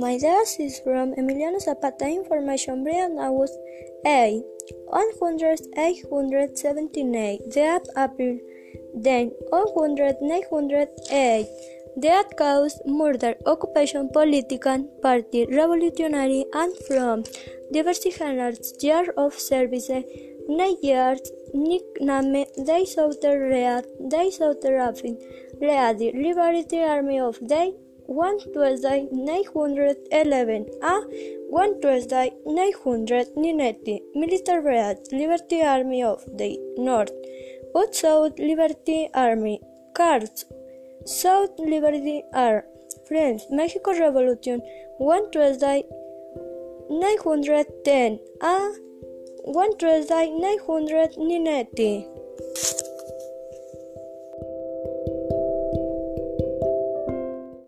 my ideas is from Emiliano Zapata Information Brian August A. 100 The app April. Then 100 908. That caused murder, occupation, political party, revolutionary, and from diverse genres, year of service, nine years, nickname, days of the read, days of the rapping, read, Liberty Army of Day, one Tuesday, 911, a one Tuesday, 990, military read, Liberty Army of the North, but South Liberty Army, cards, South Liberty are Friends, Mexico Revolution, one Tuesday, 910, a one Tuesday, 990.